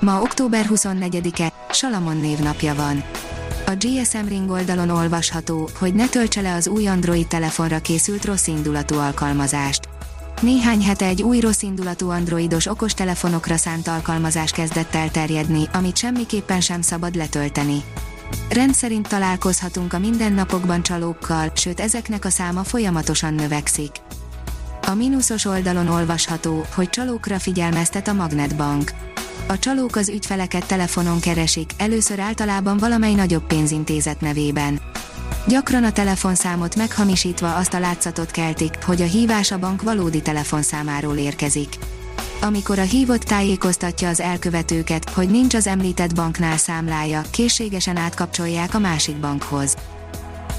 Ma október 24-e, Salamon névnapja van. A GSM Ring oldalon olvasható, hogy ne töltse le az új Android telefonra készült rosszindulatú alkalmazást. Néhány hete egy új rosszindulatú androidos okostelefonokra szánt alkalmazás kezdett el terjedni, amit semmiképpen sem szabad letölteni. Rendszerint találkozhatunk a mindennapokban csalókkal, sőt ezeknek a száma folyamatosan növekszik. A mínuszos oldalon olvasható, hogy csalókra figyelmeztet a Magnetbank. A csalók az ügyfeleket telefonon keresik, először általában valamely nagyobb pénzintézet nevében. Gyakran a telefonszámot meghamisítva azt a látszatot keltik, hogy a hívás a bank valódi telefonszámáról érkezik. Amikor a hívott tájékoztatja az elkövetőket, hogy nincs az említett banknál számlája, készségesen átkapcsolják a másik bankhoz.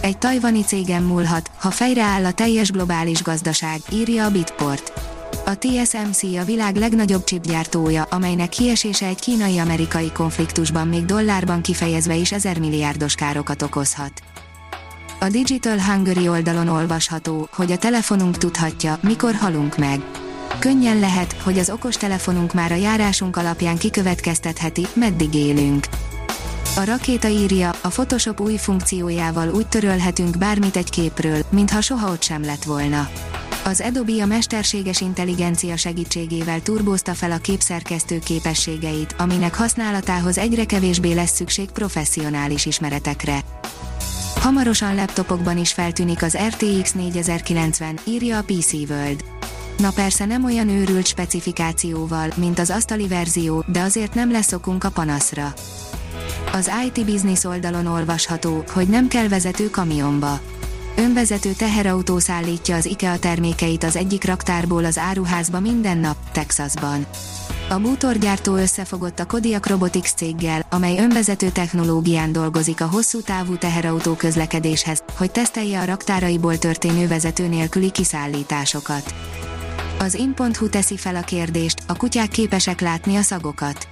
Egy tajvani cégem múlhat, ha fejreáll a teljes globális gazdaság, írja a Bitport. A TSMC a világ legnagyobb chipgyártója, amelynek kiesése egy kínai-amerikai konfliktusban még dollárban kifejezve is ezer milliárdos károkat okozhat. A Digital Hungary oldalon olvasható, hogy a telefonunk tudhatja, mikor halunk meg. Könnyen lehet, hogy az okostelefonunk már a járásunk alapján kikövetkeztetheti, meddig élünk. A rakéta írja, a Photoshop új funkciójával úgy törölhetünk bármit egy képről, mintha soha ott sem lett volna. Az Adobe a mesterséges intelligencia segítségével turbózta fel a képszerkesztő képességeit, aminek használatához egyre kevésbé lesz szükség professzionális ismeretekre. Hamarosan laptopokban is feltűnik az RTX 4090, írja a PC World. Na persze nem olyan őrült specifikációval, mint az asztali verzió, de azért nem lesz okunk a panaszra. Az IT Business oldalon olvasható, hogy nem kell vezető kamionba. Önvezető teherautó szállítja az IKEA termékeit az egyik raktárból az áruházba minden nap, Texasban. A bútorgyártó összefogott a Kodiak Robotics céggel, amely önvezető technológián dolgozik a hosszú távú teherautó közlekedéshez, hogy tesztelje a raktáraiból történő vezető nélküli kiszállításokat. Az in.hu teszi fel a kérdést, a kutyák képesek látni a szagokat.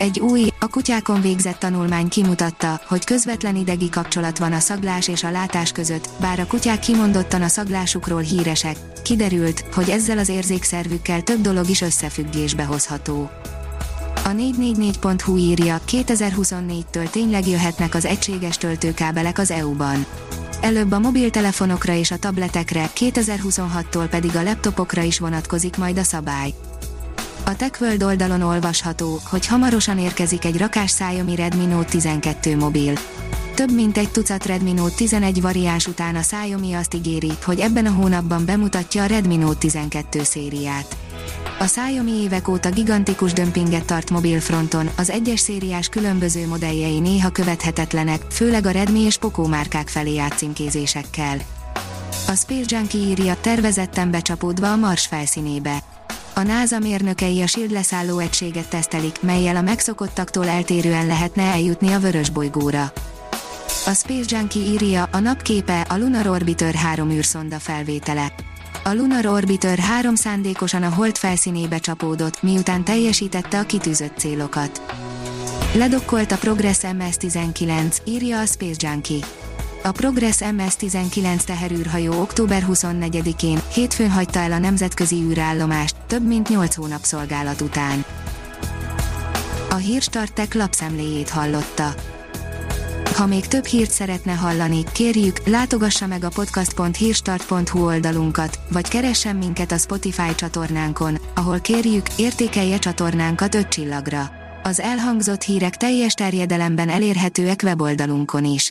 Egy új, a kutyákon végzett tanulmány kimutatta, hogy közvetlen idegi kapcsolat van a szaglás és a látás között, bár a kutyák kimondottan a szaglásukról híresek, kiderült, hogy ezzel az érzékszervükkel több dolog is összefüggésbe hozható. A 444.hu írja, 2024-től tényleg jöhetnek az egységes töltőkábelek az EU-ban. Előbb a mobiltelefonokra és a tabletekre, 2026-tól pedig a laptopokra is vonatkozik majd a szabály. A TechWorld oldalon olvasható, hogy hamarosan érkezik egy rakás Xiaomi Redmi Note 12 mobil. Több mint egy tucat Redmi Note 11 variáns után a Xiaomi azt ígéri, hogy ebben a hónapban bemutatja a Redmi Note 12 szériát. A Xiaomi évek óta gigantikus dömpinget tart mobilfronton, az egyes szériás különböző modelljei néha követhetetlenek, főleg a Redmi és Poco márkák felé átcímkézésekkel. A Space Junkie írja tervezetten becsapódva a Mars felszínébe. A NASA mérnökei a Shield leszálló egységet tesztelik, melyel a megszokottaktól eltérően lehetne eljutni a vörös bolygóra. A Space Junkie írja, a napképe a Lunar Orbiter 3 űrszonda felvétele. A Lunar Orbiter 3 szándékosan a hold felszínébe csapódott, miután teljesítette a kitűzött célokat. Ledokkolt a Progress MS-19, írja a Space Junkie. A Progress MS-19 teherűrhajó október 24-én, hétfőn hagyta el a nemzetközi űrállomást, több mint 8 hónap szolgálat után. A Hírstartek lapszemléjét hallotta. Ha még több hírt szeretne hallani, kérjük, látogassa meg a podcast.hírstart.hu oldalunkat, vagy keressen minket a Spotify csatornánkon, ahol kérjük, értékelje csatornánkat 5 csillagra. Az elhangzott hírek teljes terjedelemben elérhetőek weboldalunkon is.